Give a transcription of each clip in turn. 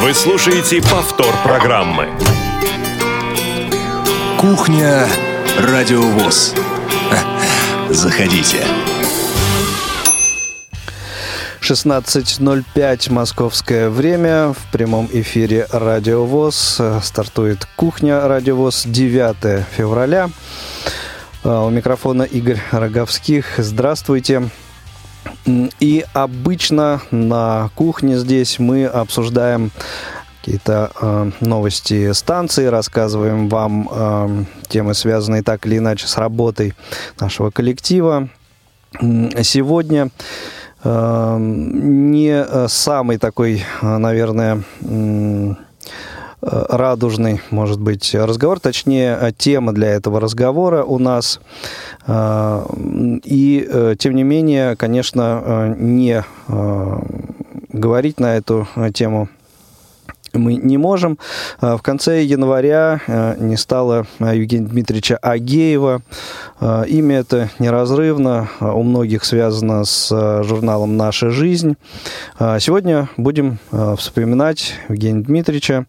Вы слушаете повтор программы. Кухня Радиовоз. Заходите. 16.05 московское время. В прямом эфире Радио ВОЗ. Стартует кухня Радио ВОЗ 9 февраля. А, у микрофона Игорь Роговских. Здравствуйте. И обычно на кухне здесь мы обсуждаем какие-то э, новости станции, рассказываем вам э, темы, связанные так или иначе с работой нашего коллектива. Сегодня э, не самый такой, наверное, э, радужный, может быть, разговор, точнее, тема для этого разговора у нас. И, тем не менее, конечно, не говорить на эту тему мы не можем. А, в конце января а, не стало а, Евгения Дмитриевича Агеева. Имя это неразрывно, у многих связано с журналом «Наша жизнь». Сегодня будем вспоминать Евгения Дмитриевича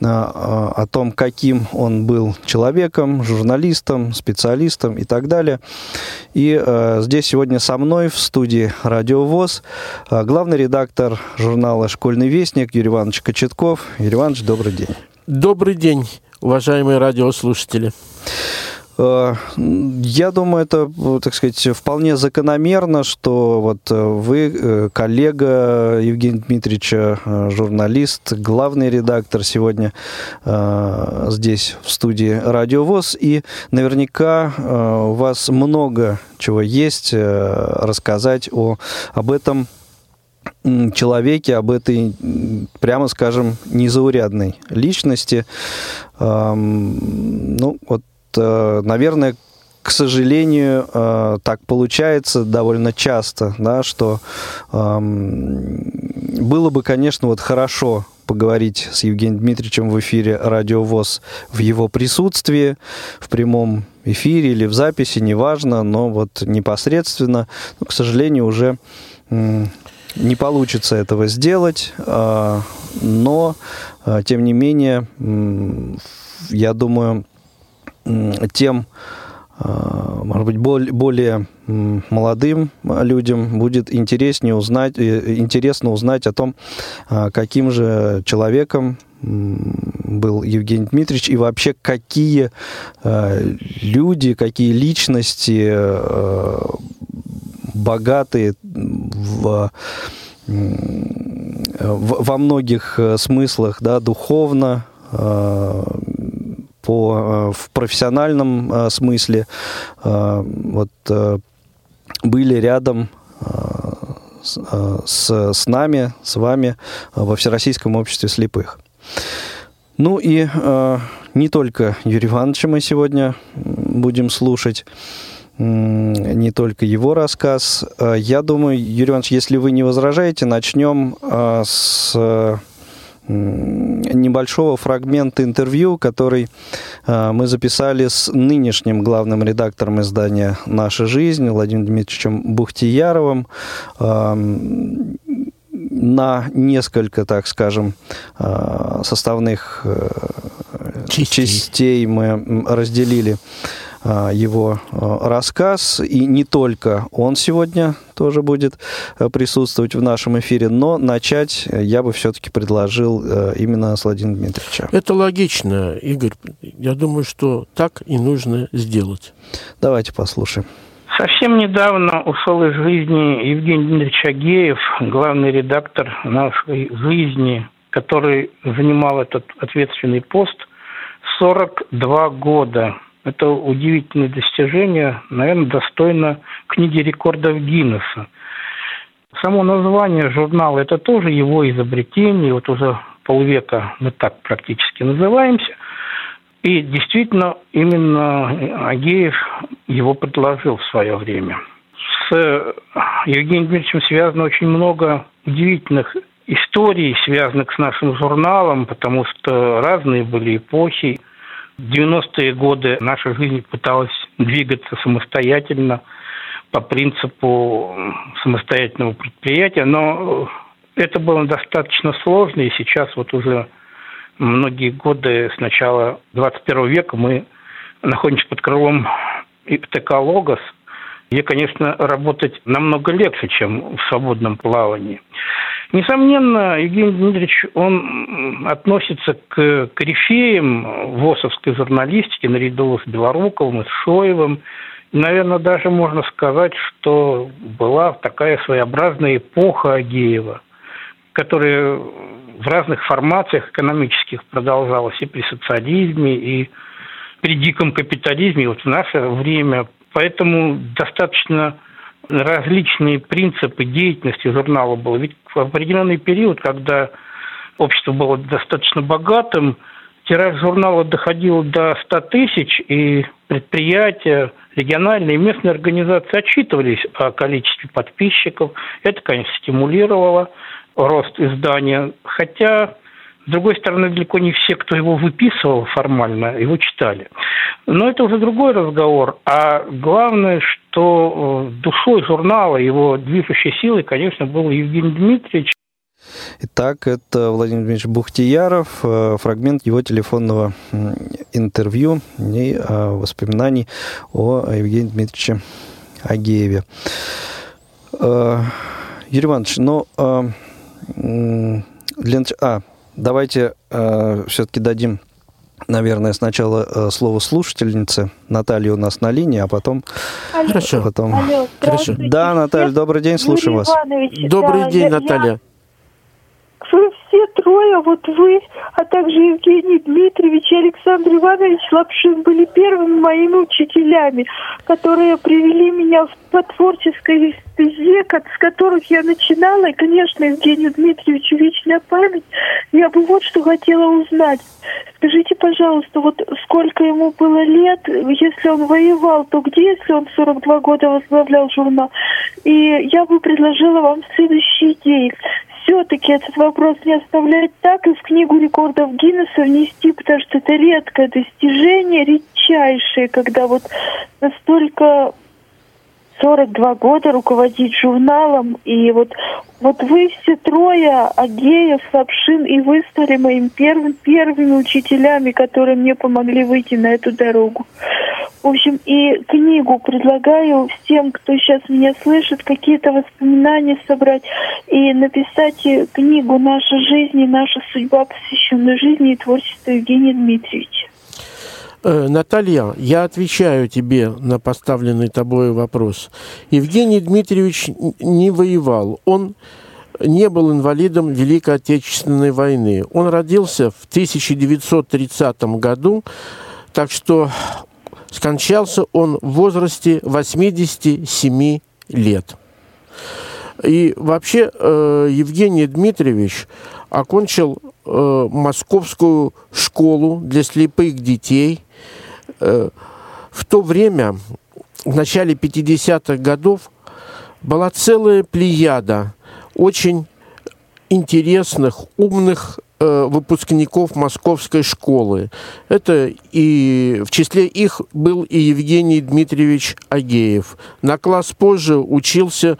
о том, каким он был человеком, журналистом, специалистом и так далее. И здесь сегодня со мной в студии «Радио ВОЗ» главный редактор журнала «Школьный вестник» Юрий Иванович Кочетков. Юрий Иванович, добрый день. Добрый день, уважаемые радиослушатели. Э, я думаю, это, так сказать, вполне закономерно, что вот э, вы э, коллега Евгения Дмитриевича, журналист, главный редактор сегодня здесь в студии Радио ВОЗ, и наверняка у вас много чего есть рассказать о, об этом человеке, об этой, прямо скажем, незаурядной личности. Ну, вот, э, наверное, к сожалению, э, так получается довольно часто, да, что было бы, конечно, вот хорошо поговорить с Евгением Дмитриевичем в эфире Радио ВОЗ в его присутствии, в прямом эфире или в записи, неважно, но вот непосредственно, но, к сожалению, уже не получится этого сделать, а, но, а, тем не менее, я думаю, тем, а, может быть, более молодым людям будет интереснее узнать, э, интересно узнать о том, каким же человеком был Евгений Дмитриевич и вообще какие люди, какие личности богатые в, во многих э, смыслах, да, духовно, э, по, э, в профессиональном смысле, вот, были рядом с, с нами, с вами во Всероссийском обществе слепых. Ну и не только Юрия Ивановича мы сегодня будем слушать не только его рассказ. А, я думаю, Юрий Иванович, если вы не возражаете, начнем а, с небольшого фрагмента интервью, который мы записали с нынешним главным редактором издания «Наша жизнь» Владимиром Дмитриевичем Бухтияровым на несколько, так скажем, составных э, частей, частей мы разделили его а, рассказ. И не только он сегодня тоже будет э, присутствовать в нашем эфире, но начать я бы все-таки предложил именно с Владимира Дмитриевича. Это логично, Игорь. Я думаю, что так и нужно сделать. Давайте послушаем. Совсем недавно ушел из жизни Евгений Дмитриевич Агеев, главный редактор нашей жизни, который занимал этот ответственный пост 42 года. Это удивительное достижение, наверное, достойно книги рекордов Гиннесса. Само название журнала – это тоже его изобретение. Вот уже полвека мы так практически называемся. И действительно, именно Агеев его предложил в свое время. С Евгением Дмитриевичем связано очень много удивительных историй, связанных с нашим журналом, потому что разные были эпохи – в 90-е годы наша жизнь пыталась двигаться самостоятельно по принципу самостоятельного предприятия, но это было достаточно сложно, и сейчас вот уже многие годы с начала 21 века мы находимся под крылом ИПТК «Логос», где, конечно, работать намного легче, чем в свободном плавании. Несомненно, Евгений Дмитриевич, он относится к корифеям ВОСовской журналистики наряду с Белоруковым и с Шоевым. Наверное, даже можно сказать, что была такая своеобразная эпоха Агеева, которая в разных формациях экономических продолжалась и при социализме, и при диком капитализме, вот в наше время. Поэтому достаточно различные принципы деятельности журнала было. Ведь в определенный период, когда общество было достаточно богатым, тираж журнала доходил до 100 тысяч, и предприятия, региональные и местные организации отчитывались о количестве подписчиков. Это, конечно, стимулировало рост издания. Хотя с другой стороны, далеко не все, кто его выписывал формально, его читали. Но это уже другой разговор. А главное, что э, душой журнала, его движущей силой, конечно, был Евгений Дмитриевич. Итак, это Владимир Дмитриевич Бухтияров, э, фрагмент его телефонного интервью и э, воспоминаний о Евгении Дмитриевиче Агееве. Юрий Иванович, ну, для... А, Давайте э, все-таки дадим, наверное, сначала э, слово слушательнице. Наталья у нас на линии, а потом... Алло. Хорошо. Потом... Алло, Хорошо. Да, Наталья, добрый день, слушаем вас. Иванович, Добрый да, день, я, Наталья. Я... все трое, вот вы, а также Евгений Дмитриевич и Александр Иванович Лапшин были первыми моими учителями, которые привели меня в творческой стезе, с которых я начинала. И, конечно, Евгению Дмитриевичу вечная память. Я бы вот что хотела узнать. Скажите, пожалуйста, вот сколько ему было лет, если он воевал, то где, если он 42 года возглавлял журнал? И я бы предложила вам следующие идеи все-таки этот вопрос не оставлять так и в книгу рекордов Гиннесса внести, потому что это редкое достижение, редчайшее, когда вот настолько 42 года руководить журналом, и вот, вот вы все трое, Агеев, Лапшин, и вы стали моими первыми, первыми учителями, которые мне помогли выйти на эту дорогу. В общем, и книгу предлагаю всем, кто сейчас меня слышит, какие-то воспоминания собрать и написать книгу «Наша жизнь и наша судьба», посвященную жизни и творчеству Евгения Дмитриевича. Э, Наталья, я отвечаю тебе на поставленный тобой вопрос. Евгений Дмитриевич не воевал. Он не был инвалидом Великой Отечественной войны. Он родился в 1930 году, так что скончался он в возрасте 87 лет. И вообще э, Евгений Дмитриевич окончил э, Московскую школу для слепых детей – Э, в то время, в начале 50-х годов, была целая плеяда очень интересных, умных э, выпускников московской школы. Это и в числе их был и Евгений Дмитриевич Агеев. На класс позже учился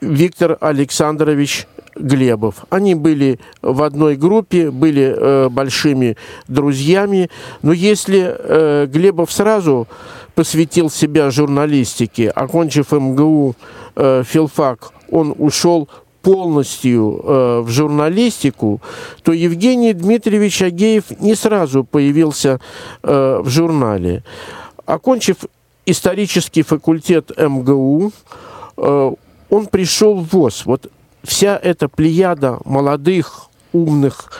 Виктор Александрович Глебов. Они были в одной группе, были э, большими друзьями. Но если э, Глебов сразу посвятил себя журналистике, окончив МГУ э, филфак, он ушел полностью э, в журналистику, то Евгений Дмитриевич Агеев не сразу появился э, в журнале. Окончив исторический факультет МГУ, э, он пришел в ВОЗ. Вот вся эта плеяда молодых, умных,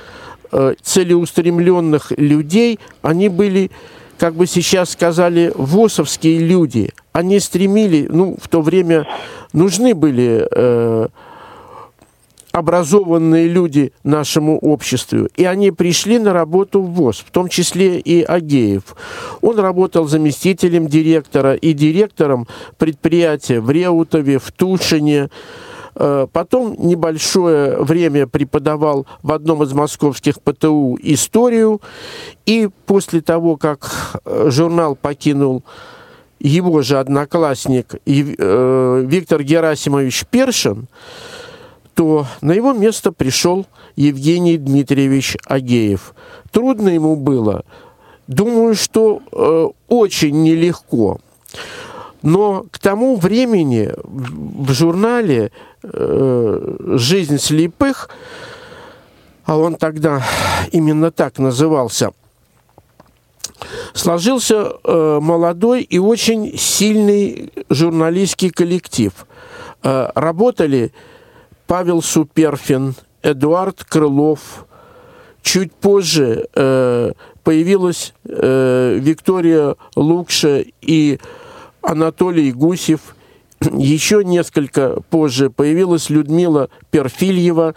э, целеустремленных людей, они были, как бы сейчас сказали, ВОСовские люди. Они стремили, ну, в то время нужны были э, образованные люди нашему обществу. И они пришли на работу в ВОЗ, в том числе и Агеев. Он работал заместителем директора и директором предприятия в Реутове, в Тушине, потом небольшое время преподавал в одном из московских ПТУ историю. И после того, как э, журнал покинул его же одноклассник э, Виктор Герасимович Першин, что на его место пришел Евгений Дмитриевич Агеев. Трудно ему было. Думаю, что э, очень нелегко. Но к тому времени в журнале э, «Жизнь слепых», а он тогда именно так назывался, сложился э, молодой и очень сильный журналистский коллектив. Э, работали Павел Суперфин, Эдуард Крылов. Чуть позже появилась Виктория Лукша и Анатолий Гусев. Еще несколько позже появилась Людмила Перфильева.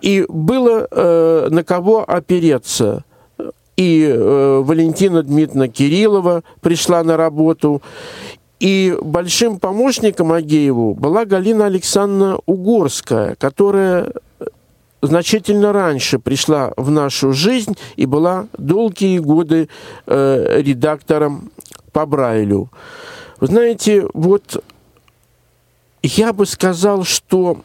И было э, на кого опереться. И э, Валентина Дмитриевна Кириллова пришла на работу. И большим помощником Агееву была Галина Александровна Угорская, которая значительно раньше пришла в нашу жизнь и была долгие годы э, редактором по Брайлю. Вы знаете, вот я бы сказал, что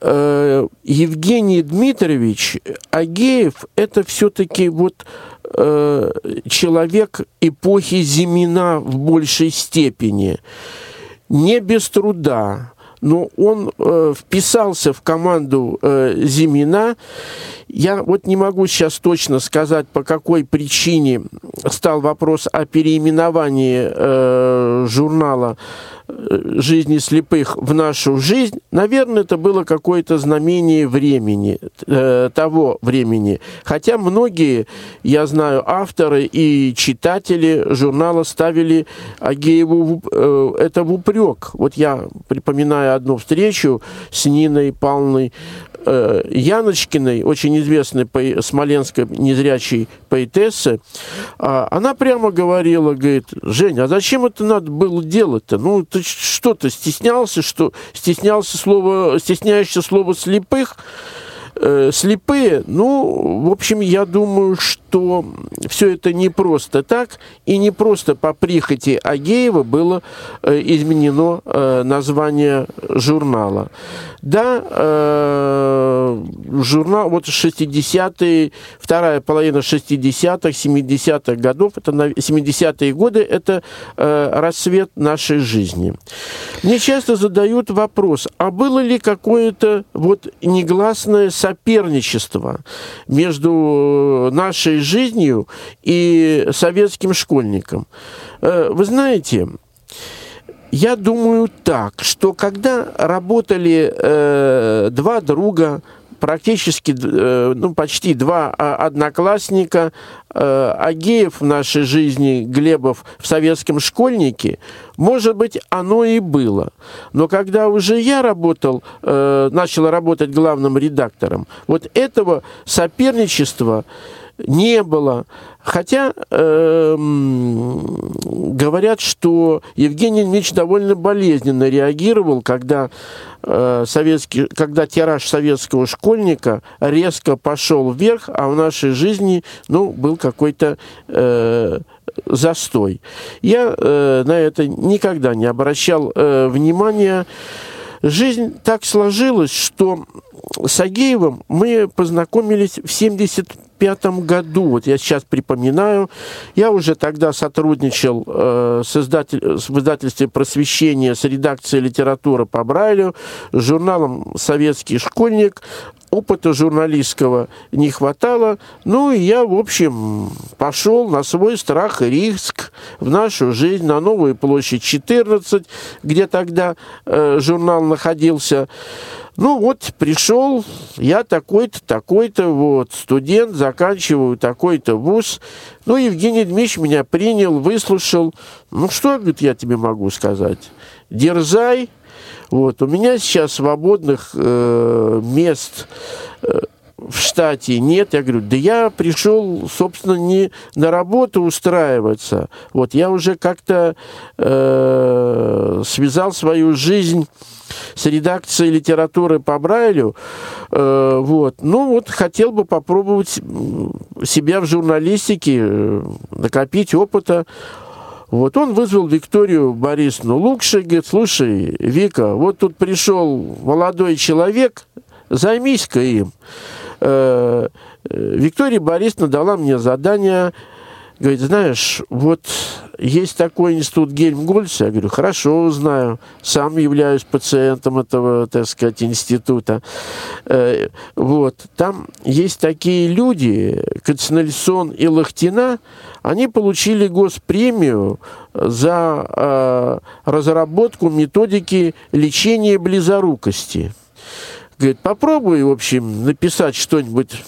э, Евгений Дмитриевич Агеев это все-таки вот э, человек эпохи Зимина в большей степени. Не без труда, но он э, вписался в команду э, Зимина. Я вот не могу сейчас точно сказать, по какой причине стал вопрос о переименовании э, журнала жизни слепых в нашу жизнь, наверное, это было какое-то знамение времени, э, того времени. Хотя многие, я знаю, авторы и читатели журнала ставили Агееву э, это в упрек. Вот я припоминаю одну встречу с Ниной Павловной э, Яночкиной, очень известной по, смоленской незрячей поэтессы, э, она прямо говорила, говорит, Женя, а зачем это надо было делать-то? Ну, ты что-то стеснялся, что стеснялся слово, стесняешься слова слепых, э, слепые, ну, в общем, я думаю, что все это не просто так, и не просто по прихоти Агеева было э, изменено э, название журнала. Да, э, журнал, вот 60-е, вторая половина 60-х, 70-х годов, это 70-е годы, это э, рассвет нашей жизни. Мне часто задают вопрос, а было ли какое-то вот негласное соперничество между нашей жизнью и советским школьником? Э, вы знаете, я думаю так, что когда работали э, два друга, практически, э, ну, почти два а, одноклассника, э, Агеев в нашей жизни, Глебов в советском школьнике, может быть, оно и было. Но когда уже я работал, э, начал работать главным редактором, вот этого соперничества не было. Хотя э, говорят, что Евгений Ильич довольно болезненно реагировал, когда, э, советский, когда тираж советского школьника резко пошел вверх, а в нашей жизни ну, был какой-то э, застой. Я э, на это никогда не обращал э, внимания. Жизнь так сложилась, что с Агеевым мы познакомились в 75 1995 году, вот я сейчас припоминаю, я уже тогда сотрудничал э, с, издатель, с в издательстве с редакцией литературы по Брайлю, с журналом «Советский школьник», опыта журналистского не хватало. Ну, и я, в общем, пошел на свой страх и риск в нашу жизнь, на Новую площадь 14, где тогда э, журнал находился. Ну вот, пришел, я такой-то, такой-то, вот, студент, заканчиваю такой-то вуз. Ну, Евгений Дмитриевич меня принял, выслушал. Ну, что, говорит, я тебе могу сказать? Дерзай. Вот, у меня сейчас свободных э, мест э, в штате нет. Я говорю, да я пришел, собственно, не на работу устраиваться. Вот, я уже как-то э, связал свою жизнь с редакцией литературы по Брайлю. Э, вот. Ну вот, хотел бы попробовать себя в журналистике, э, накопить опыта. Вот он вызвал Викторию Борисовну Лукши, слушай, Вика, вот тут пришел молодой человек, займись-ка им. Э, э, Виктория Борисовна дала мне задание Говорит, знаешь, вот есть такой институт Гельмгольца. Я говорю, хорошо, знаю. Сам являюсь пациентом этого, так сказать, института. Э, вот. Там есть такие люди, Кацнельсон и Лахтина, они получили госпремию за э, разработку методики лечения близорукости. Говорит, попробуй, в общем, написать что-нибудь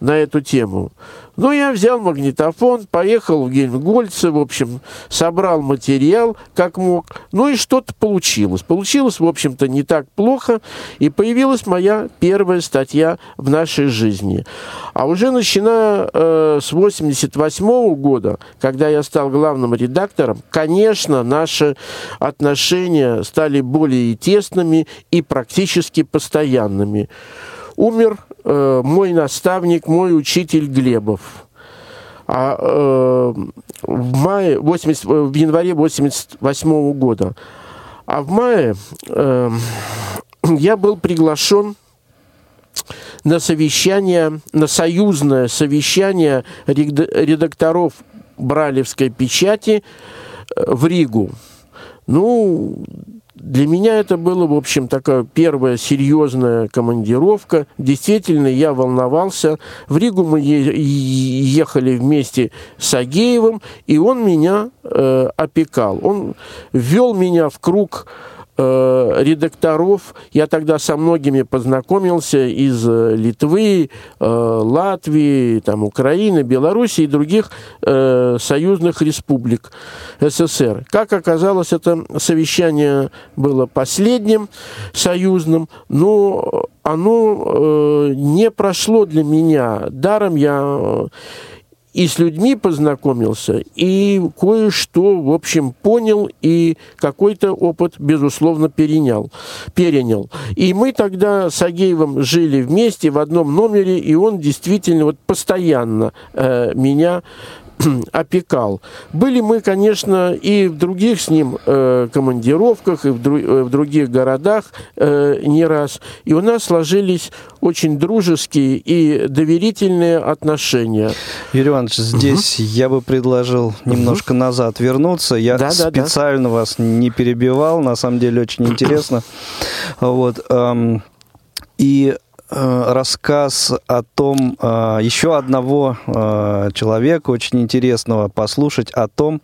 на эту тему. Ну, я взял магнитофон, поехал в Гельмгольце, в общем, собрал материал как мог. Ну и что-то получилось. Получилось, в общем-то, не так плохо. И появилась моя первая статья в нашей жизни. А уже начиная э, с 88 -го года, когда я стал главным редактором, конечно, наши отношения стали более тесными и практически постоянными умер э, мой наставник, мой учитель Глебов. А э, в мае 80, в январе 88 -го года. А в мае э, я был приглашен на совещание, на союзное совещание редакторов Бралевской печати э, в Ригу. Ну, для меня это было, в общем, такая первая серьезная командировка. Действительно, я волновался. В Ригу мы ехали вместе с Агеевым, и он меня э, опекал. Он ввел меня в круг э, редакторов. Я тогда со многими познакомился из э, Литвы, э, Латвии, там, Украины, Белоруссии и других э, союзных республик СССР. Как оказалось, это совещание было последним союзным, но оно э, не прошло для меня. Даром я э, и с людьми познакомился, и кое-что, в общем, понял, и какой-то опыт, безусловно, перенял, перенял. И мы тогда с Агеевым жили вместе в одном номере, и он действительно вот постоянно э, меня опекал. Были мы, конечно, и в других с ним э, командировках, и в, дру, э, в других городах э, не раз. И у нас сложились очень дружеские и доверительные отношения. Юрий Иванович, здесь угу. я бы предложил немножко угу. назад вернуться. Я да, специально да, да. вас не перебивал, на самом деле очень интересно. Вот. Эм, и рассказ о том, э, еще одного э, человека, очень интересного, послушать о том,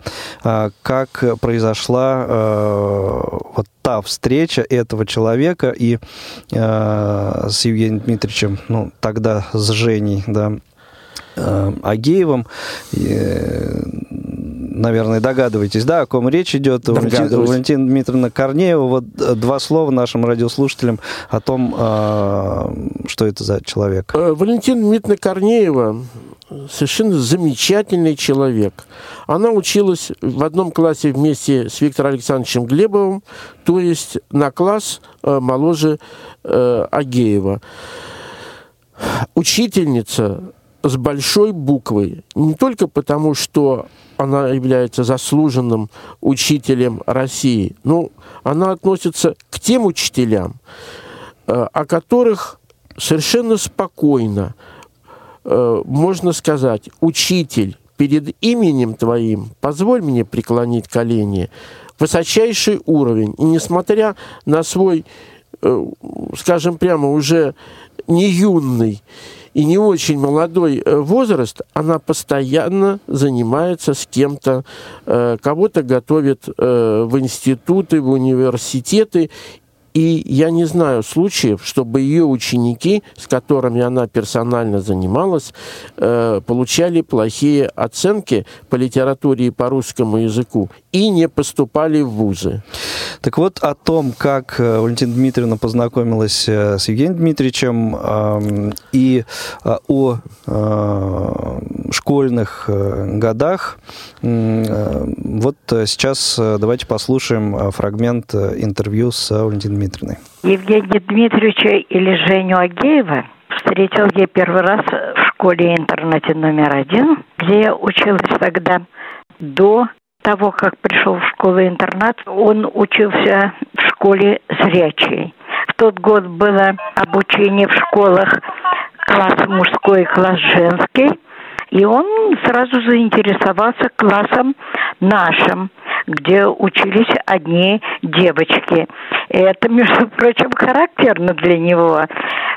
как произошла вот та встреча этого человека и с Евгением Дмитриевичем, ну, тогда с Женей, да, Агеевым наверное, догадываетесь, да, о ком речь идет. Валентина, Валентина Дмитриевна Корнеева. Вот э, два слова нашим радиослушателям о том, а, что это за человек. Э, Валентина Дмитриевна Корнеева совершенно замечательный человек. Она училась в одном классе вместе с Виктором Александровичем Глебовым, то есть на класс э, моложе Агеева. Учительница с большой буквы. Не только потому, что она является заслуженным учителем России, но она относится к тем учителям, э, о которых совершенно спокойно э, можно сказать, учитель, перед именем твоим позволь мне преклонить колени, высочайший уровень. И несмотря на свой, э, скажем прямо, уже не юный и не очень молодой э, возраст, она постоянно занимается с кем-то, э, кого-то готовит э, в институты, в университеты, и я не знаю случаев, чтобы ее ученики, с которыми она персонально занималась, получали плохие оценки по литературе и по русскому языку и не поступали в вузы. Так вот, о том, как э, Валентина Дмитриевна познакомилась э, с Евгением Дмитриевичем э, и э, о э, школьных годах, вот сейчас давайте послушаем фрагмент интервью с Валентиной Дмитриевной. Евгения Дмитриевича или Женю Агеева встретил я первый раз в школе-интернате номер один, где я училась тогда до того, как пришел в школу-интернат, он учился в школе зрячей. В тот год было обучение в школах класс мужской, класс женский. И он сразу заинтересовался классом нашим, где учились одни девочки. И это, между прочим, характерно для него,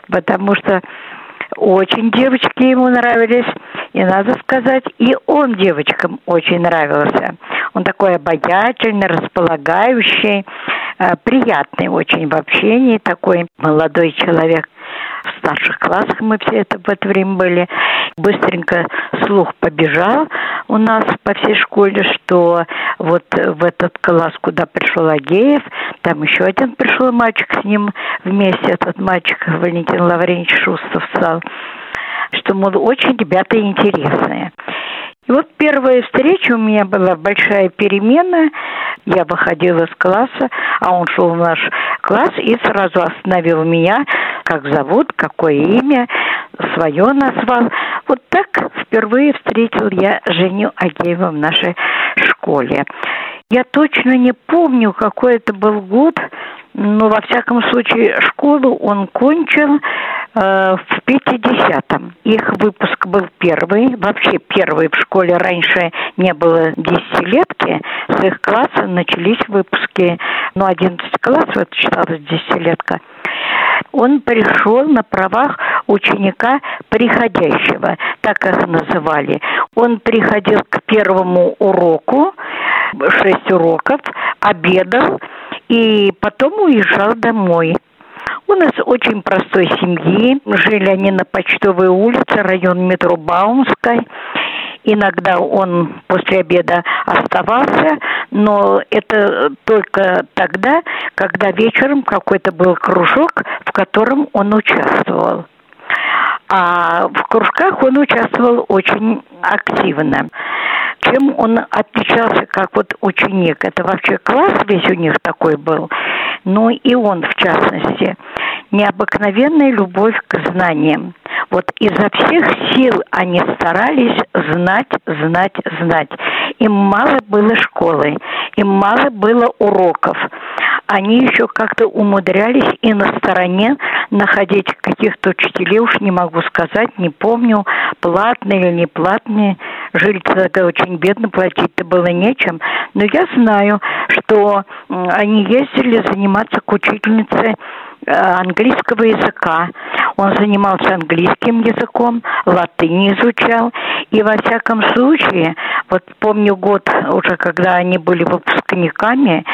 потому что очень девочки ему нравились, и надо сказать, и он девочкам очень нравился. Он такой обаятельный, располагающий, э, приятный очень в общении, такой молодой человек в старших классах мы все это в это время были. Быстренько слух побежал у нас по всей школе, что вот в этот класс, куда пришел Агеев, там еще один пришел мальчик с ним вместе, этот мальчик Валентин Лавренич Шустов стал, что, мол, очень ребята интересные. И вот первая встреча у меня была большая перемена. Я выходила из класса, а он шел в наш класс и сразу остановил меня, как зовут, какое имя, свое назвал. Вот так впервые встретил я Женю Агеева в нашей школе. Я точно не помню, какой это был год, но во всяком случае школу он кончил в 50-м. Их выпуск был первый, вообще первый в школе. Раньше не было десятилетки. С их класса начались выпуски, ну, 11 классов, это считалось десятилетка. Он пришел на правах ученика приходящего, так их называли. Он приходил к первому уроку, шесть уроков, обедал и потом уезжал домой. Он из очень простой семьи. Жили они на Почтовой улице, район метро Баумской. Иногда он после обеда оставался, но это только тогда, когда вечером какой-то был кружок, в котором он участвовал. А в кружках он участвовал очень активно. Чем он отличался как вот ученик? Это вообще класс весь у них такой был. Ну и он, в частности, необыкновенная любовь к знаниям. Вот изо всех сил они старались знать, знать, знать. Им мало было школы, им мало было уроков. Они еще как-то умудрялись и на стороне находить каких-то учителей, уж не могу сказать, не помню, платные или не платные. Жили тогда очень бедно, платить-то было нечем. Но я знаю, что они ездили заниматься к учительнице английского языка. Он занимался английским языком, латынь изучал. И во всяком случае, вот помню год уже, когда они были выпускниками,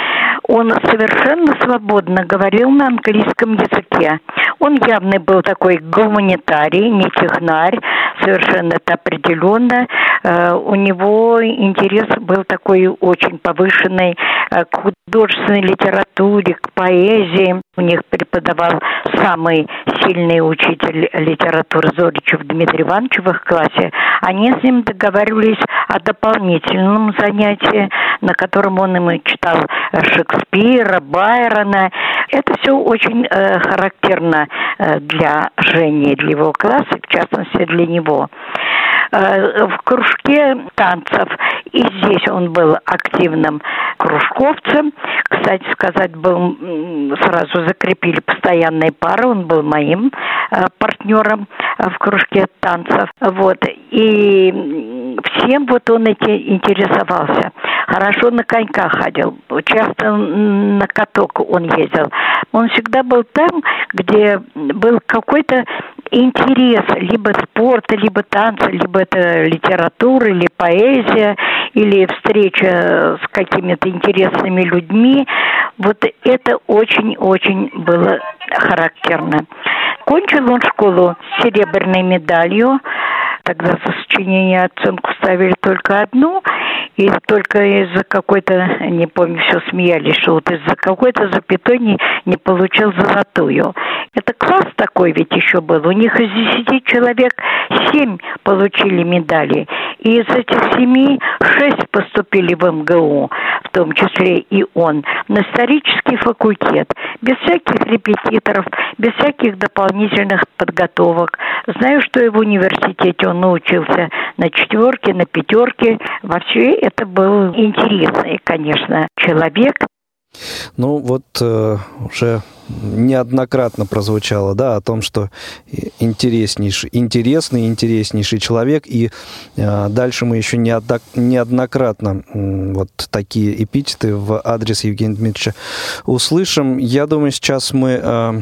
он совершенно свободно говорил на английском языке. Он явно был такой гуманитарий, не технарь, совершенно это определенно. Э, у него интерес был такой очень повышенный э, к художественной литературе, к поэзии. У них преподавал самый сильный учитель литературы Зоричев Дмитрий Иванович в их классе. Они с ним договаривались о дополнительном занятии, на котором он ему читал Шекспира, Байрона. Это все очень э, характерно э, для Жени, для его класса, в частности для него. Э, в кружке танцев. И здесь он был активным кружковцем. Кстати сказать, был сразу закрепили постоянные пары. Он был моим э, партнером э, в кружке танцев. Вот. И всем вот он эти интересовался. Хорошо на коньках ходил. Часто на каток он ездил. Он всегда был там, где был какой-то интерес, либо спорта, либо танца, либо это литература, или поэзия, или встреча с какими-то интересными людьми. Вот это очень-очень было характерно. Кончил он школу с серебряной медалью. Тогда за сочинение оценку ставили только одну, и только из-за какой-то, не помню, все смеялись, что вот из-за какой-то запятой не, не получил золотую. Это класс такой ведь еще был. У них из десяти человек семь получили медали. И из этих семи шесть поступили в МГУ. Том числе и он, на исторический факультет, без всяких репетиторов, без всяких дополнительных подготовок. Знаю, что и в университете он научился на четверке, на пятерке. Вообще это был интересный, конечно, человек. Ну вот э, уже неоднократно прозвучало, да, о том, что интереснейший, интересный, интереснейший человек, и э, дальше мы еще неодно, неоднократно э, вот такие эпитеты в адрес Евгения Дмитриевича услышим. Я думаю, сейчас мы э,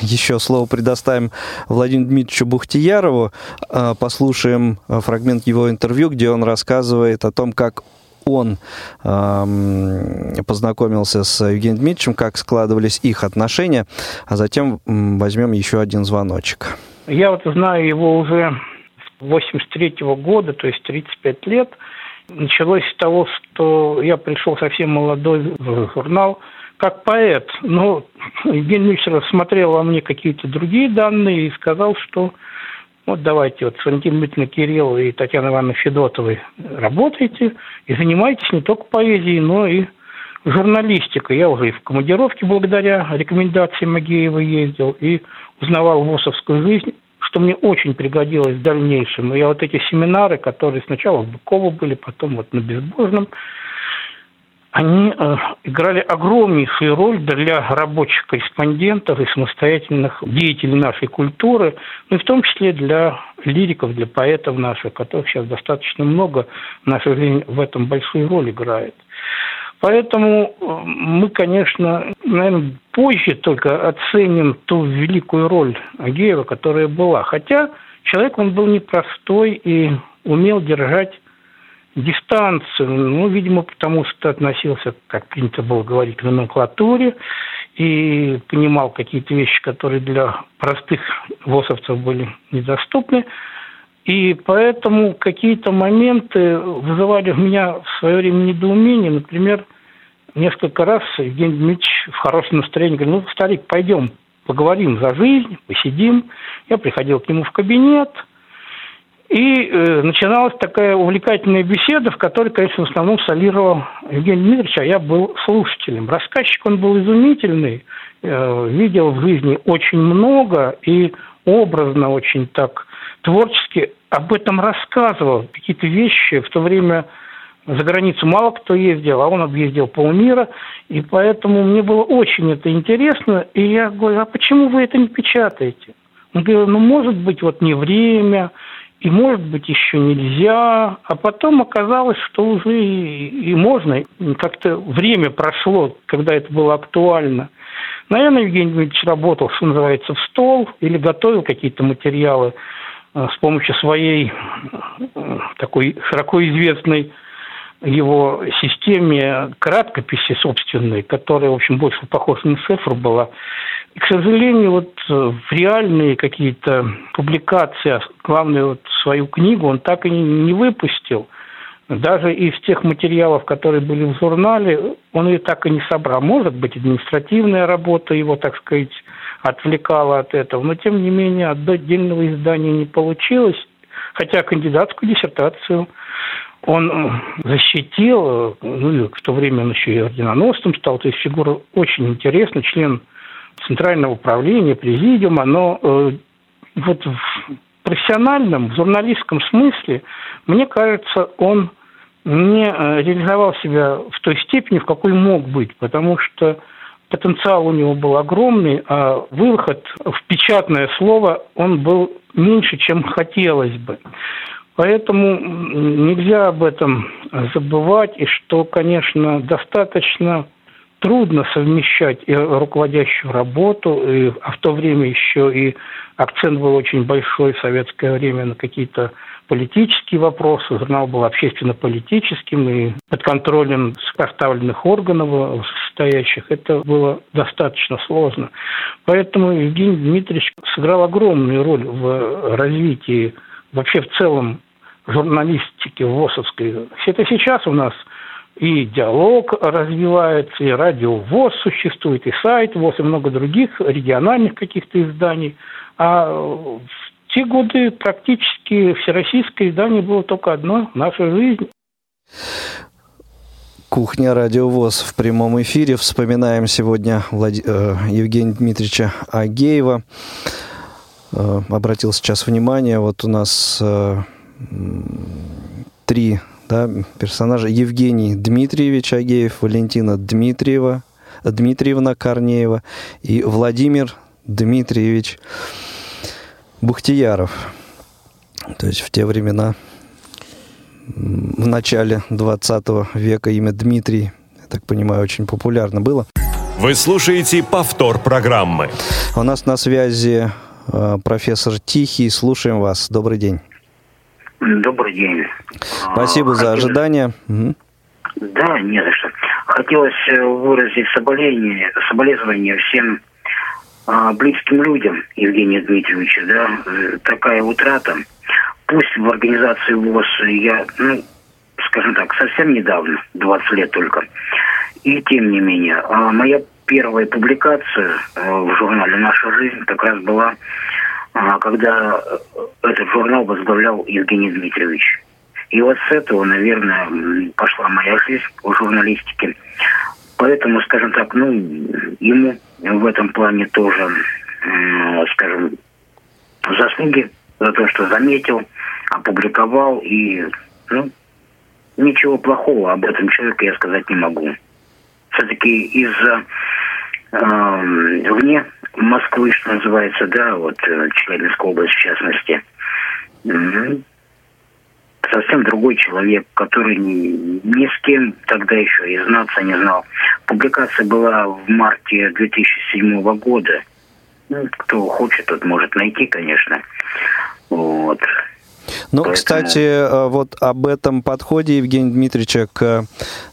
еще слово предоставим Владимиру Дмитриевичу Бухтиярову, э, послушаем фрагмент его интервью, где он рассказывает о том, как он э, познакомился с Евгением Дмитриевичем, как складывались их отношения, а затем возьмем еще один звоночек. Я вот знаю его уже с 83 -го года, то есть 35 лет. Началось с того, что я пришел совсем молодой в журнал, как поэт. Но Евгений Дмитриевич рассмотрел во мне какие-то другие данные и сказал, что вот давайте вот с Валентиной Дмитриевной Кирилловой и Татьяной Ивановной Федотовой работайте и занимайтесь не только поэзией, но и журналистикой. Я уже и в командировке благодаря рекомендации Магеева ездил и узнавал ВОСовскую жизнь, что мне очень пригодилось в дальнейшем. Я вот эти семинары, которые сначала в Быково были, потом вот на Безбожном, они э, играли огромнейшую роль для рабочих корреспондентов и самостоятельных деятелей нашей культуры, ну и в том числе для лириков, для поэтов наших, которых сейчас достаточно много, наша жизнь в этом большую роль играет. Поэтому э, мы, конечно, наверное, позже только оценим ту великую роль Агеева, которая была. Хотя человек, он был непростой и умел держать дистанцию, ну, видимо, потому что относился, как принято было говорить, к номенклатуре и понимал какие-то вещи, которые для простых ВОСовцев были недоступны. И поэтому какие-то моменты вызывали в меня в свое время недоумение. Например, несколько раз Евгений Дмитриевич в хорошем настроении говорил, ну, старик, пойдем поговорим за жизнь, посидим. Я приходил к нему в кабинет – и э, начиналась такая увлекательная беседа, в которой, конечно, в основном солировал Евгений Дмитриевич, а я был слушателем. Рассказчик он был изумительный, э, видел в жизни очень много и образно очень так творчески об этом рассказывал. Какие-то вещи в то время за границу мало кто ездил, а он объездил полмира, и поэтому мне было очень это интересно, и я говорю, а почему вы это не печатаете? Он говорит, ну, может быть, вот не время, и, может быть, еще нельзя. А потом оказалось, что уже и, и можно. Как-то время прошло, когда это было актуально. Наверное, Евгений Дмитриевич работал, что называется, в стол или готовил какие-то материалы э, с помощью своей э, такой широко известной его системе краткописи собственной, которая, в общем, больше похожа на цифру была. И, к сожалению, вот э, в реальные какие-то публикации, а главное, вот свою книгу он так и не выпустил. Даже из тех материалов, которые были в журнале, он ее так и не собрал. Может быть, административная работа его, так сказать, отвлекала от этого, но, тем не менее, отдельного издания не получилось, хотя кандидатскую диссертацию он э, защитил, э, ну, и в то время он еще и орденоносцем стал, то есть фигура очень интересная, член Центрального управления, президиума, но э, вот в профессиональном, в журналистском смысле, мне кажется, он не э, реализовал себя в той степени, в какой мог быть, потому что потенциал у него был огромный, а выход в печатное слово он был меньше, чем хотелось бы. Поэтому нельзя об этом забывать, и что, конечно, достаточно трудно совмещать и руководящую работу, и, а в то время еще и акцент был очень большой в советское время на какие-то политические вопросы. Журнал был общественно-политическим и под контролем поставленных органов состоящих. Это было достаточно сложно. Поэтому Евгений Дмитриевич сыграл огромную роль в развитии вообще в целом журналистики ВОСовской. Это сейчас у нас и диалог развивается, и радио ВОЗ существует, и сайт ВОЗ, и много других региональных каких-то изданий. А в те годы практически всероссийское издание было только одно – «Наша жизнь». Кухня Радиовоз в прямом эфире. Вспоминаем сегодня Влад... э, Евгения Дмитриевича Агеева. Э, обратил сейчас внимание, вот у нас э, три да, персонажа. Евгений Дмитриевич Агеев, Валентина Дмитриева, Дмитриевна Корнеева и Владимир Дмитриевич Бухтияров. То есть в те времена в начале 20 века имя Дмитрий, я так понимаю, очень популярно было. Вы слушаете повтор программы. У нас на связи э, профессор Тихий. Слушаем вас. Добрый день. Добрый день. Спасибо за Хотелось- ожидание. Мгм. Да, не за что. Хотелось э, выразить соболезнование, соболезнование всем а, близким людям Евгения Дмитриевича. Да, Э, такая утрата. Пусть в организации ВОЗ я, ну, скажем так, совсем недавно, 20 лет только. И тем не менее, а моя первая публикация э, в журнале «Наша жизнь» как раз была, а, когда э, этот журнал возглавлял Евгений Дмитриевич. И вот с этого, наверное, пошла моя жизнь в журналистике. Поэтому, скажем так, ну, ему в этом плане тоже, скажем, заслуги за то, что заметил, опубликовал. И, ну, ничего плохого об этом человеке я сказать не могу. Все-таки из-за вне Москвы, что называется, да, вот э, Челябинская область в частности, совсем другой человек, который ни, ни с кем тогда еще и знаться не знал. Публикация была в марте 2007 года. Ну, кто хочет, тот может найти, конечно. Вот. Ну, Поэтому- кстати, э, вот об этом подходе Евгения Дмитриевича к,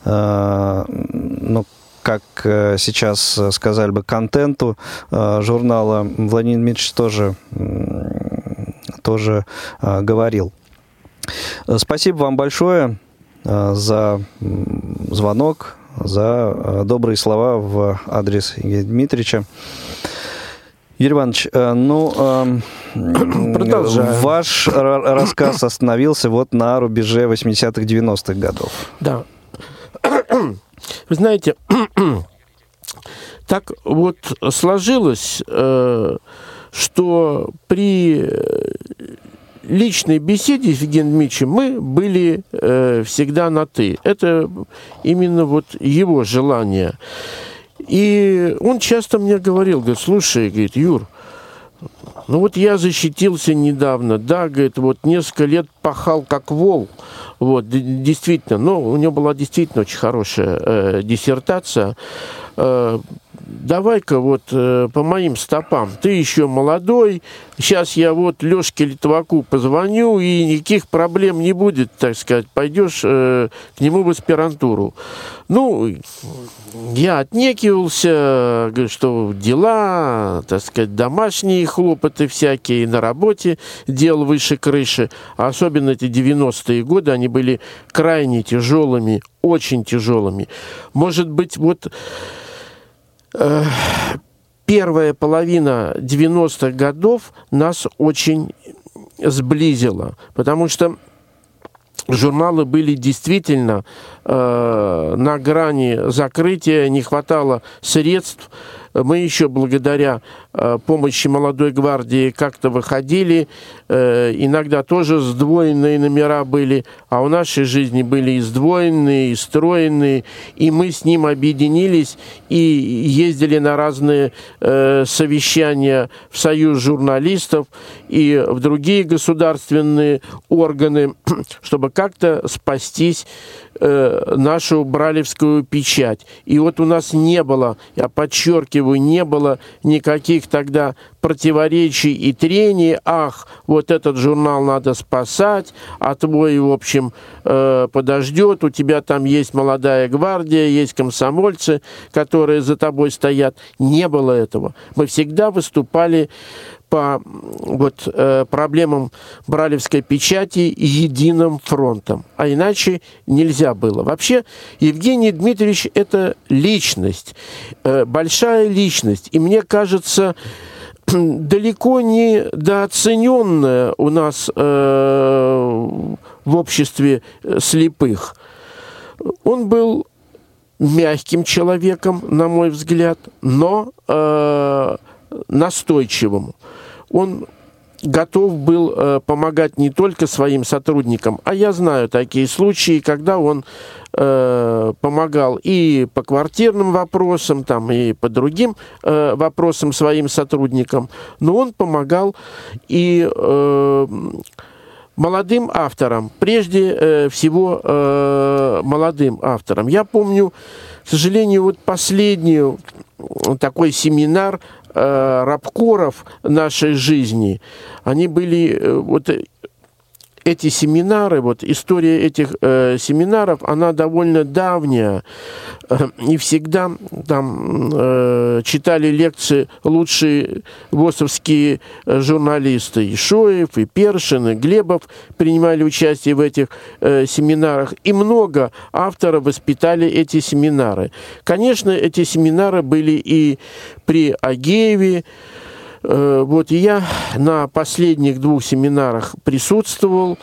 э, ну, как э, сейчас сказали бы, контенту э, журнала Владимир Дмитриевич тоже, тоже э, говорил. Э, Спасибо вам большое э, за звонок, за э, добрые слова в адрес Евгения Дмитриевича. Юрий Иванович, э, ну, эм, Продолжаем. ваш ра- рассказ остановился вот на рубеже 80-х, 90-х годов. Да. Вы знаете, так вот сложилось, э, что при личной беседе с Евгением Дмитриевичем мы были э, всегда на «ты». Это именно вот его желание. И он часто мне говорил, говорит, слушай, говорит, Юр, ну вот я защитился недавно, да, говорит, вот несколько лет пахал как вол, вот, действительно, ну, у него была действительно очень хорошая э, диссертация. Э, Давай-ка вот э, по моим стопам. Ты еще молодой. Сейчас я вот Лешке Литваку позвоню, и никаких проблем не будет, так сказать. Пойдешь э, к нему в аспирантуру. Ну, я отнекивался, говорю, что дела, так сказать, домашние хлопоты всякие, на работе дел выше крыши. А особенно эти 90-е годы, они были крайне тяжелыми, очень тяжелыми. Может быть, вот первая половина 90-х годов нас очень сблизила, потому что журналы были действительно э, на грани закрытия, не хватало средств. Мы еще благодаря э, помощи молодой гвардии как-то выходили. Э, иногда тоже сдвоенные номера были, а в нашей жизни были и сдвоенные, и стройные. И мы с ним объединились и ездили на разные э, совещания в Союз журналистов и в другие государственные органы, чтобы как-то спастись э, нашу бралевскую печать. И вот у нас не было, я подчеркиваю, не было никаких тогда противоречий и трений. Ах, вот этот журнал надо спасать, а твой, в общем, э, подождет. У тебя там есть молодая гвардия, есть комсомольцы, которые за тобой стоят. Не было этого. Мы всегда выступали по вот, э, проблемам Бралевской печати единым фронтом. А иначе нельзя было. Вообще, Евгений Дмитриевич – это личность, э, большая личность. И мне кажется, далеко не дооцененная у нас э, в обществе э, слепых. Он был мягким человеком, на мой взгляд, но э, настойчивым. Он готов был э, помогать не только своим сотрудникам, а я знаю такие случаи, когда он э, помогал и по квартирным вопросам, там, и по другим э, вопросам своим сотрудникам, но он помогал и молодым авторам, прежде всего молодым авторам. Я помню, к сожалению, вот последний такой семинар рабкоров нашей жизни, они были э, вот эти семинары, вот история этих э, семинаров, она довольно давняя. Э, и всегда там э, читали лекции лучшие ВОСовские э, журналисты. И Шоев, и Першин, и Глебов принимали участие в этих э, семинарах. И много авторов воспитали эти семинары. Конечно, эти семинары были и при Агееве, Э, вот, и я на последних двух семинарах присутствовал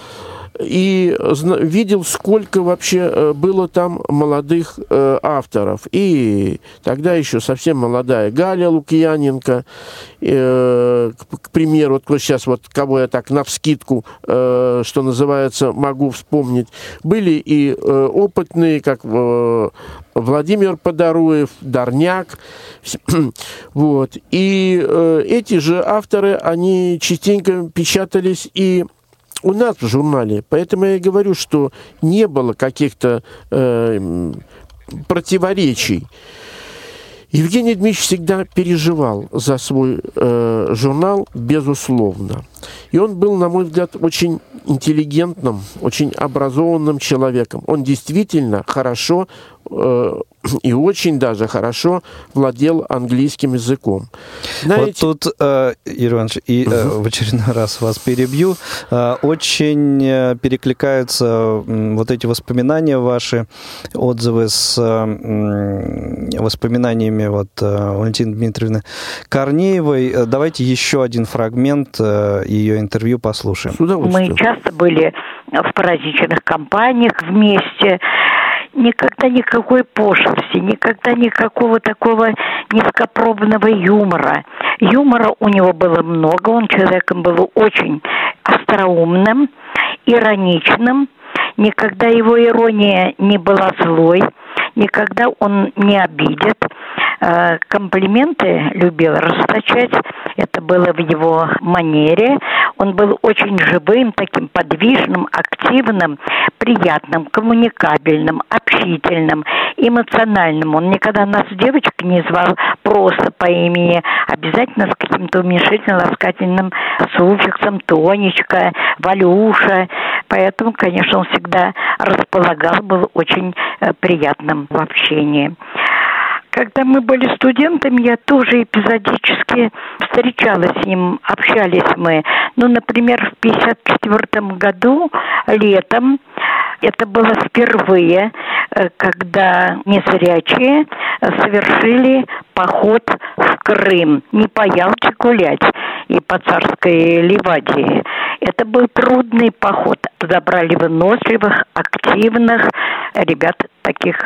и видел, сколько вообще э, было там молодых э, авторов. И тогда еще совсем молодая Галя Лукьяненко, э, к, примеру, вот сейчас вот кого я так навскидку, что называется, могу вспомнить. Были и опытные, как Владимир Подоруев, Дарняк. вот. И эти же авторы, они частенько печатались и у нас в журнале. Поэтому я и говорю, что не было каких-то э, противоречий. Евгений Дмитриевич всегда переживал за свой э, журнал, безусловно. И он был, на мой взгляд, очень интеллигентным, очень образованным человеком. Он действительно хорошо и очень даже хорошо владел английским языком. Знаете... Вот тут, э, Юрий Иванович, и э, в очередной раз вас перебью, э, очень э, перекликаются вот эти воспоминания ваши, отзывы с воспоминаниями вот Валентины Дмитриевны Корнеевой. Давайте еще один фрагмент ее интервью послушаем. Мы часто были в праздничных компаниях вместе, никогда никакой пошлости, никогда никакого такого низкопробного юмора. Юмора у него было много, он человеком был очень остроумным, ироничным, никогда его ирония не была злой, никогда он не обидит. Э, комплименты любил расточать, это было в его манере. Он был очень живым, таким подвижным, активным, приятным, коммуникабельным, общительным, эмоциональным. Он никогда нас девочек не звал просто по имени, обязательно с каким-то уменьшительно-ласкательным суффиксом Тонечка, Валюша. Поэтому, конечно, он всегда располагал, был очень э, приятным в общении. Когда мы были студентами, я тоже эпизодически встречалась с ним, общались мы. Ну, например, в 1954 году, летом, это было впервые, э, когда незрячие совершили поход в Крым, не по Ялте гулять и по царской Ливадии. Это был трудный поход. Туда брали выносливых, активных ребят, таких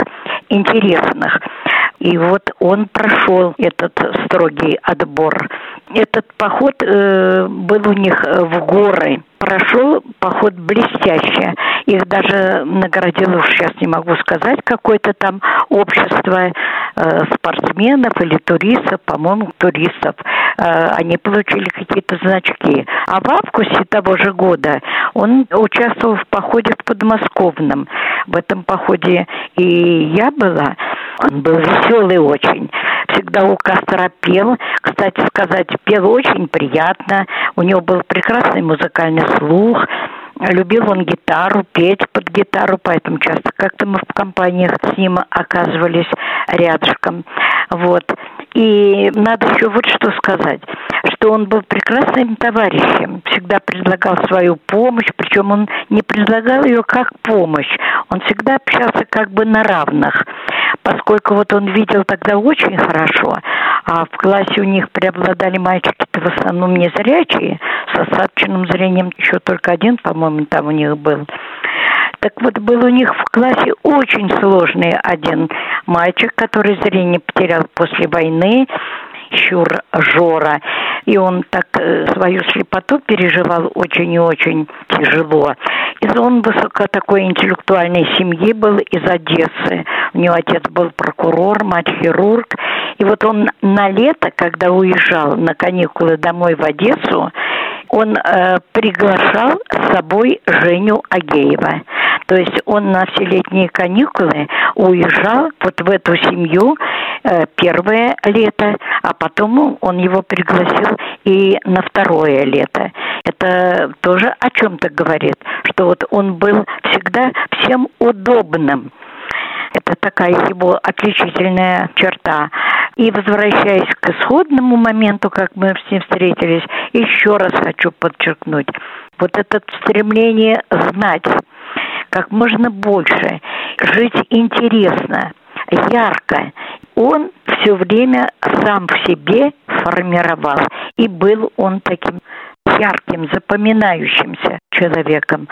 интересных. И вот он прошел этот строгий отбор. Этот поход э, был у них э, в горы. Прошел поход блестяще. Их даже наградило, уж сейчас не могу сказать, какое-то там общество э, спортсменов или туристов, по-моему, туристов. Э, они получили какие-то значки. А в августе того же года он участвовал в походе в подмосковном. В этом походе и я была. Он был веселый очень. Всегда у Кастера пел. Кстати сказать, пел очень приятно. У него был прекрасный музыкальный слух. Любил он гитару, петь под гитару, поэтому часто как-то мы в компаниях с ним оказывались рядышком. Вот. И надо еще вот что сказать, что он был прекрасным товарищем, всегда предлагал свою помощь, причем он не предлагал ее как помощь, он всегда общался как бы на равных, поскольку вот он видел тогда очень хорошо, а в классе у них преобладали мальчики-то в основном незрячие, с остаточным зрением еще только один, по-моему, там у них был. Так вот, был у них в классе очень сложный один мальчик, который зрение потерял после войны, Щур Жора. И он так э, свою слепоту переживал очень и очень тяжело. И он высоко такой интеллектуальной семьи был из Одессы. У него отец был прокурор, мать хирург. И вот он на лето, когда уезжал на каникулы домой в Одессу, он э, приглашал с собой Женю Агеева. То есть он на все летние каникулы уезжал вот в эту семью э, первое лето, а потом он его пригласил и на второе лето. Это тоже о чем-то говорит, что вот он был всегда всем удобным. Это такая его отличительная черта. И возвращаясь к исходному моменту, как мы с ним встретились, еще раз хочу подчеркнуть, вот это стремление знать как можно больше, жить интересно, ярко. Он все время сам в себе формировал. И был он таким ярким, запоминающимся человеком.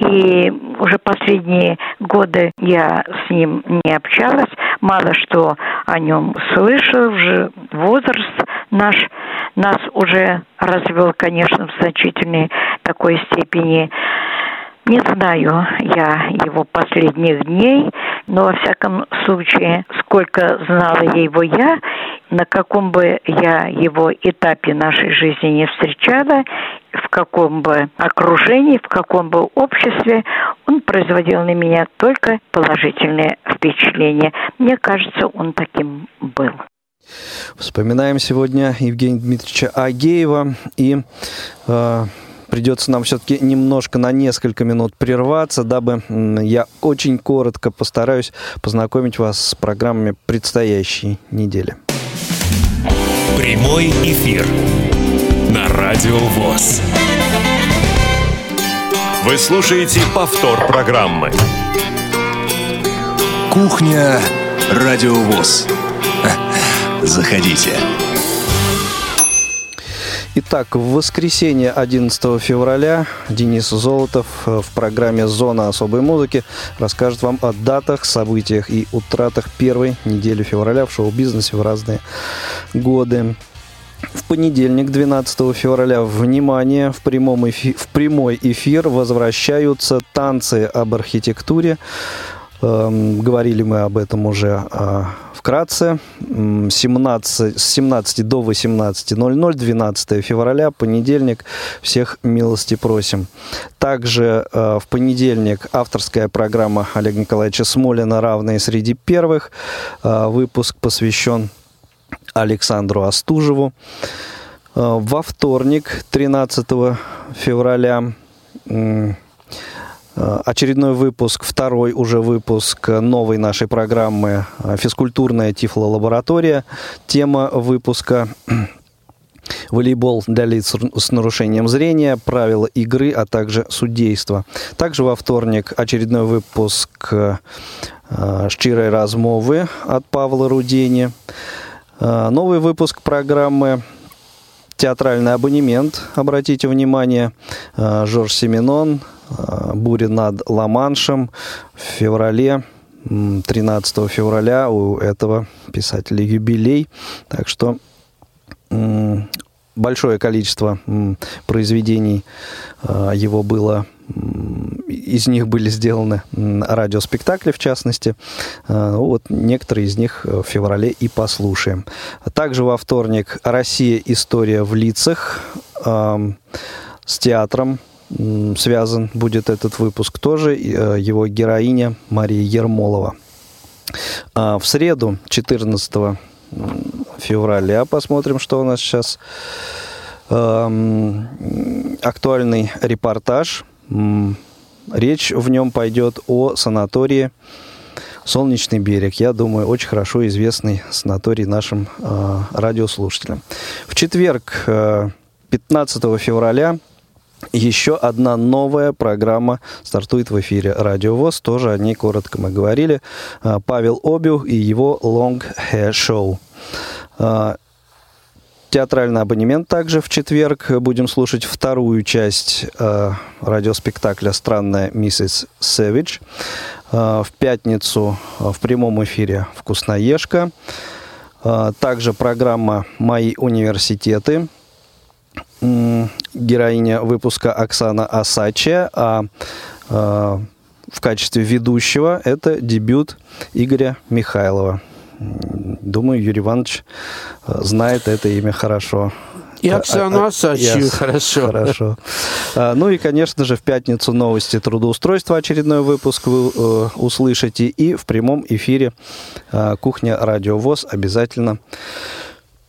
И уже последние годы я с ним не общалась, мало что о нем слышала, уже возраст наш нас уже развел, конечно, в значительной такой степени. Не знаю я его последних дней, но во всяком случае, сколько знала его я, на каком бы я его этапе нашей жизни не встречала, в каком бы окружении, в каком бы обществе, он производил на меня только положительные впечатления. Мне кажется, он таким был. Вспоминаем сегодня Евгения Дмитриевича Агеева и э, придется нам все-таки немножко на несколько минут прерваться, дабы я очень коротко постараюсь познакомить вас с программами предстоящей недели. Прямой эфир на Радио ВОЗ. Вы слушаете повтор программы. Кухня Радио ВОЗ. Заходите. Итак, в воскресенье 11 февраля Денис Золотов э, в программе «Зона особой музыки» расскажет вам о датах, событиях и утратах первой недели февраля в шоу-бизнесе в разные годы. В понедельник, 12 февраля, внимание, в, прямом эфи- в прямой эфир возвращаются танцы об архитектуре. Эм, говорили мы об этом уже э, вкратце. 17, с 17 до 18.00, 12 февраля, понедельник. Всех милости просим. Также э, в понедельник авторская программа Олега Николаевича Смолина «Равные среди первых». Э, выпуск посвящен Александру Остужеву. Во вторник, 13 февраля, очередной выпуск, второй уже выпуск новой нашей программы э, «Физкультурная тифлолаборатория». Тема выпуска волейбол для лиц с нарушением зрения, правила игры, а также судейство. Также во вторник очередной выпуск э, «Щирой размовы» от Павла Рудени. Новый выпуск программы театральный абонемент, обратите внимание, Жорж Семенон, Э, бури над Ла-Маншем в феврале 13 февраля у этого писателя юбилей. Так что большое количество произведений э, его было, из них были сделаны радиоспектакли, в частности. Э, ну вот некоторые из них в феврале и послушаем. Также во вторник «Россия. История в лицах» с театром связан будет этот выпуск тоже. Э, его героиня Мария Ермолова. А в среду, 14 февраля, посмотрим, что у нас сейчас. Актуальный репортаж. Речь в нем пойдет о санатории Солнечный берег. Я думаю, очень хорошо известный санаторий нашим э, радиослушателям. В четверг, э, 15 февраля, еще одна новая программа стартует в эфире Радио ВОЗ. Тоже о ней коротко мы говорили. А, Павел Обюх и его Long Hair Show. А, Театральный абонемент также в четверг. Будем слушать вторую часть э, радиоспектакля «Странная миссис Сэвидж». В пятницу в прямом эфире «Вкусноежка». Э, также программа «Мои университеты». Героиня выпуска Оксана Асачия, а э, в качестве ведущего это дебют Игоря Михайлова. Думаю, Юрий Иванович э, знает это имя хорошо. И Оксану Асачью хорошо. Хорошо. А, ну и, конечно же, в пятницу новости трудоустройства очередной выпуск вы э, услышите. И в прямом эфире э, «Кухня Радио ВОЗ» обязательно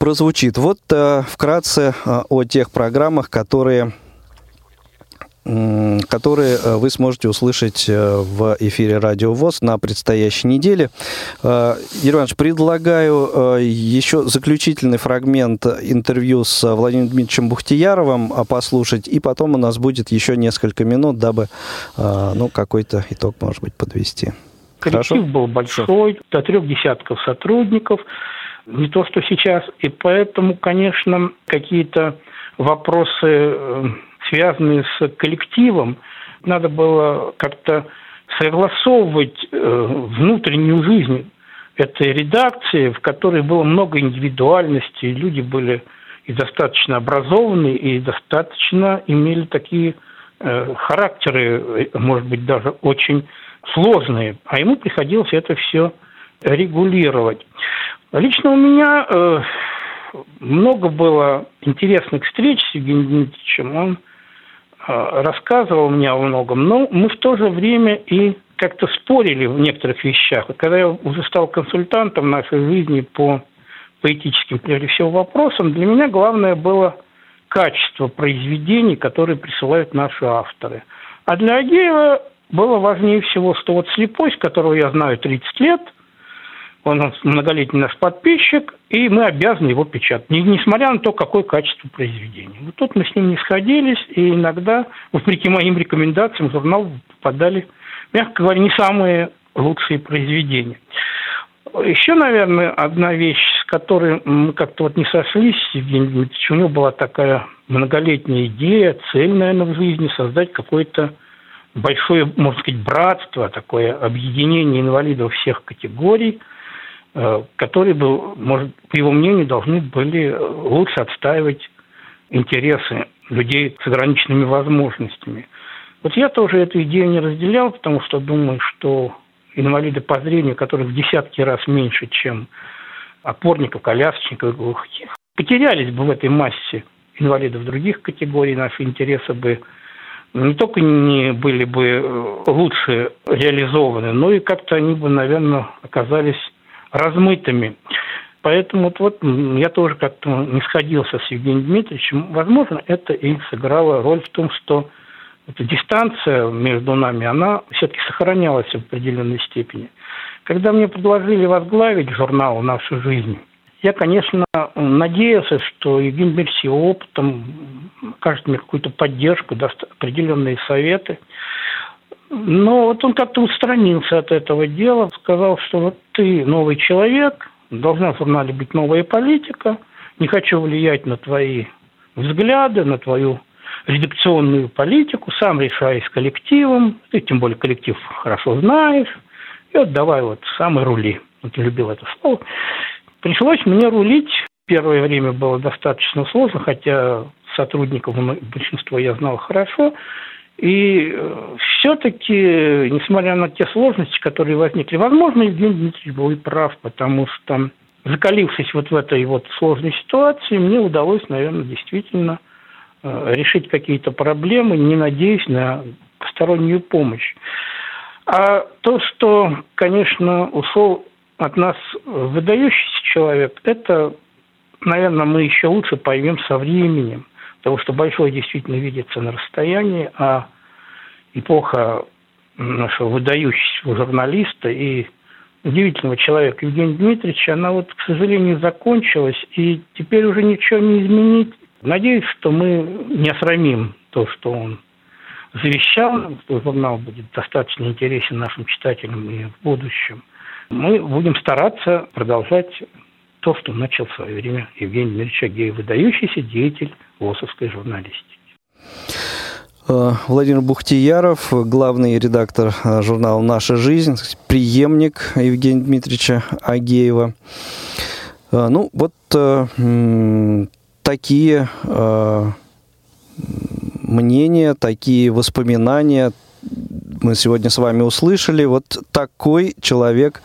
прозвучит. Вот э, вкратце э, о тех программах, которые которые э, вы сможете услышать в эфире Радио ВОЗ на предстоящей неделе. Юрий Иванович, предлагаю еще заключительный фрагмент интервью с Владимиром Дмитриевичем Бухтияровым послушать, и потом у нас будет еще несколько минут, дабы ну, какой-то итог, может быть, подвести. Коллектив Хорошо? был большой, до трех десятков сотрудников, не то, что сейчас, и поэтому, конечно, какие-то вопросы связанные с коллективом, надо было как-то согласовывать э, внутреннюю жизнь этой редакции, в которой было много индивидуальности, люди были и достаточно образованные, и достаточно имели такие э, характеры, может быть, даже очень сложные. А ему приходилось это все регулировать. Лично у меня э, много было интересных встреч с Евгением Дмитриевичем. Он Э, рассказывал мне о многом, но мы в то же время и как-то спорили в некоторых вещах. Вот когда я уже стал консультантом нашей жизни по поэтическим, прежде всего, вопросам, для меня главное было качество произведений, которые присылают наши авторы. А для Агеева было важнее всего, что вот слепость, которого я знаю 30 лет – он многолетний наш подписчик, и мы обязаны его печатать, несмотря на то, какое качество произведения. Вот тут мы с ним не сходились, и иногда, вопреки моим рекомендациям, в журнал попадали, мягко говоря, не самые лучшие произведения. Еще, наверное, одна вещь, с которой мы как-то вот не сошлись с Евгением у него была такая многолетняя идея, цель, наверное, в жизни создать какое-то большое, можно сказать, братство, такое объединение инвалидов всех категорий – которые бы, может, по его мнению, должны были лучше отстаивать интересы людей с ограниченными возможностями. Вот я тоже эту идею не разделял, потому что думаю, что инвалиды по зрению, которых в десятки раз меньше, чем опорников, колясочников и глухих, потерялись бы в этой массе инвалидов других категорий, наши интересы бы не только не были бы э, лучше реализованы, но и как-то они бы, наверное, оказались размытыми. Поэтому вот, вот я тоже как-то не сходился с Евгением Дмитриевичем. Возможно, это и сыграло роль в том, что эта дистанция между нами, она все-таки сохранялась в определенной степени. Когда мне предложили возглавить журнал «Наша жизнь», я, конечно, надеялся, что Евгений Дмитриевич его опытом окажет мне какую-то поддержку, даст определенные советы. Но вот он как-то устранился от этого дела, сказал, что вот ты новый человек, должна в журнале быть новая политика, не хочу влиять на твои взгляды, на твою редакционную политику, сам решай с коллективом, ты тем более коллектив хорошо знаешь, и вот давай вот сам и рули. Вот любил это слово. Пришлось мне рулить. Первое время было достаточно сложно, хотя сотрудников большинство я знал хорошо. И э, все-таки, несмотря на те сложности, которые возникли, возможно, Евгений Дмитриевич был и прав, потому что, закалившись вот в этой вот сложной ситуации, мне удалось, наверное, действительно э, решить какие-то проблемы, не надеясь на постороннюю помощь. А то, что, конечно, ушел от нас выдающийся человек, это, наверное, мы еще лучше поймем со временем потому что большой действительно видится на расстоянии, а эпоха нашего выдающегося журналиста и удивительного человека Евгения Дмитриевича, она вот, к сожалению, закончилась, и теперь уже ничего не изменить. Надеюсь, что мы не осрамим то, что он завещал, что журнал будет достаточно интересен нашим читателям и в будущем. Мы будем стараться продолжать то, что начал в свое время Евгений Дмитриевич Агеев, выдающийся деятель ВОСовской журналистики. Э, Владимир Бухтияров, главный редактор э, журнала «Наша жизнь», преемник Евгения Дмитриевича Агеева. Э, ну, вот такие мнения, такие воспоминания мы сегодня с вами услышали. Вот такой человек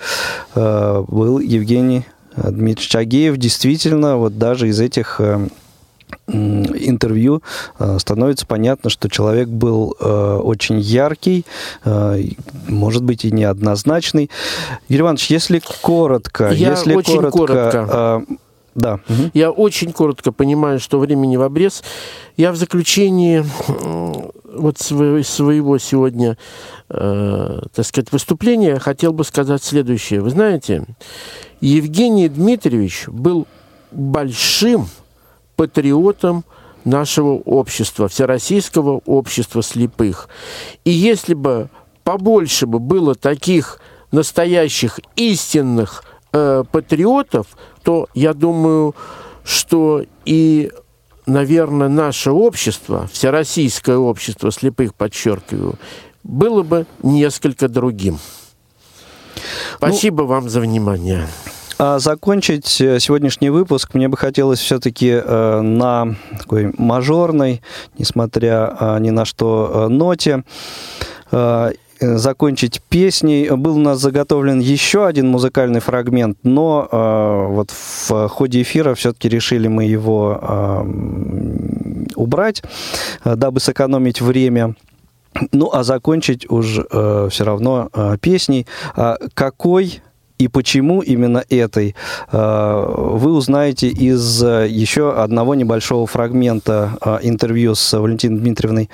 был Евгений Дмитриевич Агеев. Действительно, вот даже из этих интервью э, становится понятно, что человек был э, очень яркий, э, может быть и неоднозначный. Юрий Иванович, если коротко, Я если очень коротко, коротко. Да. Я очень коротко понимаю, что времени в обрез. Я в заключении вот своего сегодня, так сказать, выступления хотел бы сказать следующее. Вы знаете, Евгений Дмитриевич был большим патриотом нашего общества, Всероссийского общества слепых. И если бы побольше бы было таких настоящих истинных э, патриотов, то я думаю, что и, наверное, наше общество, Всероссийское общество слепых, подчеркиваю, было бы несколько другим. Ну, Спасибо ну, вам за внимание. А закончить э, сегодняшний выпуск мне бы хотелось все-таки э, на такой мажорной, несмотря а, ни на что, э, ноте закончить песней. Был у нас заготовлен еще один музыкальный фрагмент, но э, вот в ходе эфира все-таки решили мы его э, убрать, дабы сэкономить время. Ну, а закончить уже э, все равно э, песней. А какой и почему именно этой, э, вы узнаете из э, еще одного небольшого фрагмента э, интервью с Валентиной Дмитриевной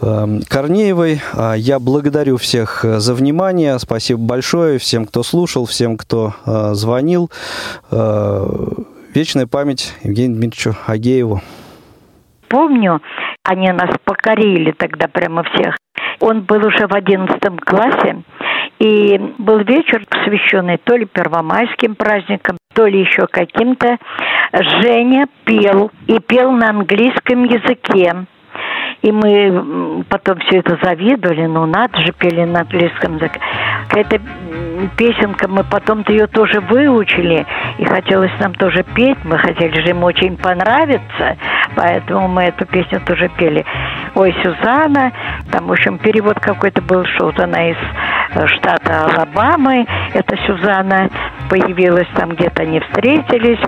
Корнеевой. Я благодарю всех за внимание. Спасибо большое всем, кто слушал, всем, кто звонил. Вечная память Евгению Дмитриевичу Агееву. Помню, они нас покорили тогда прямо всех. Он был уже в одиннадцатом классе, и был вечер, посвященный то ли первомайским праздникам, то ли еще каким-то. Женя пел, и пел на английском языке. И мы потом все это завидовали, ну надо же, пели на английском языке. Какая-то песенка, мы потом-то ее тоже выучили, и хотелось нам тоже петь, мы хотели же им очень понравиться, поэтому мы эту песню тоже пели. Ой, Сюзанна, там, в общем, перевод какой-то был, что она из э, штата Алабамы, это Сюзанна появилась там, где-то они встретились,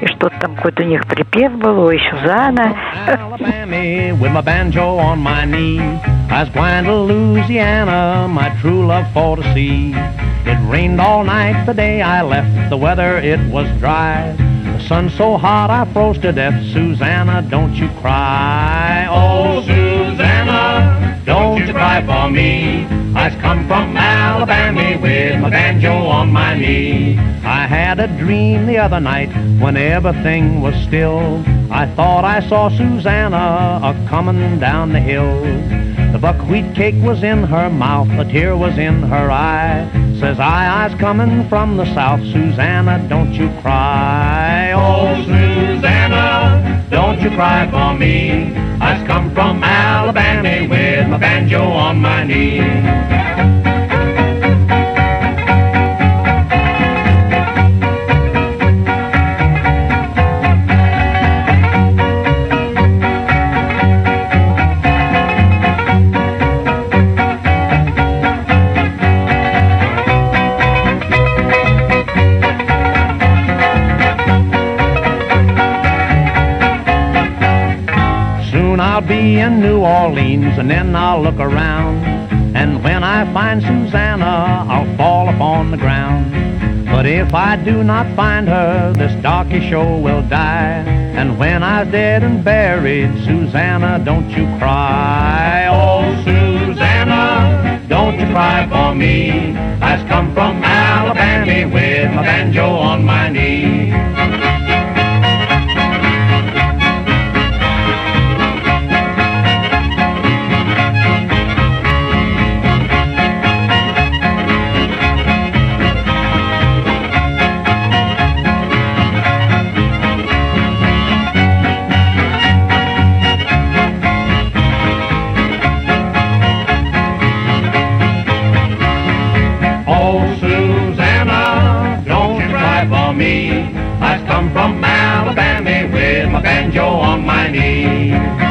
и что-то там какой-то у них припев был, ой, Сюзанна. I was going to Louisiana, my true love for to see. It rained all night the day I left, the weather it was dry. The sun so hot I froze to death. Susanna, don't you cry. Oh, Susanna, don't you cry for me. I've come from Alabama with my banjo on my knee. I had a dream the other night when everything was still. I thought I saw Susanna a comin' down the hill. The buckwheat cake was in her mouth, a tear was in her eye. Says I, I's coming from the south, Susanna, don't you cry. Oh, Susanna, don't you cry for me. I's come from Alabama with my banjo on my knee. Then I'll look around. And when I find Susanna, I'll fall upon the ground. But if I do not find her, this darky show will die. And when I'm dead and buried, Susanna, don't you cry. Oh, Susanna, don't you cry for me. I've come from Alabama with my banjo on my knee. way.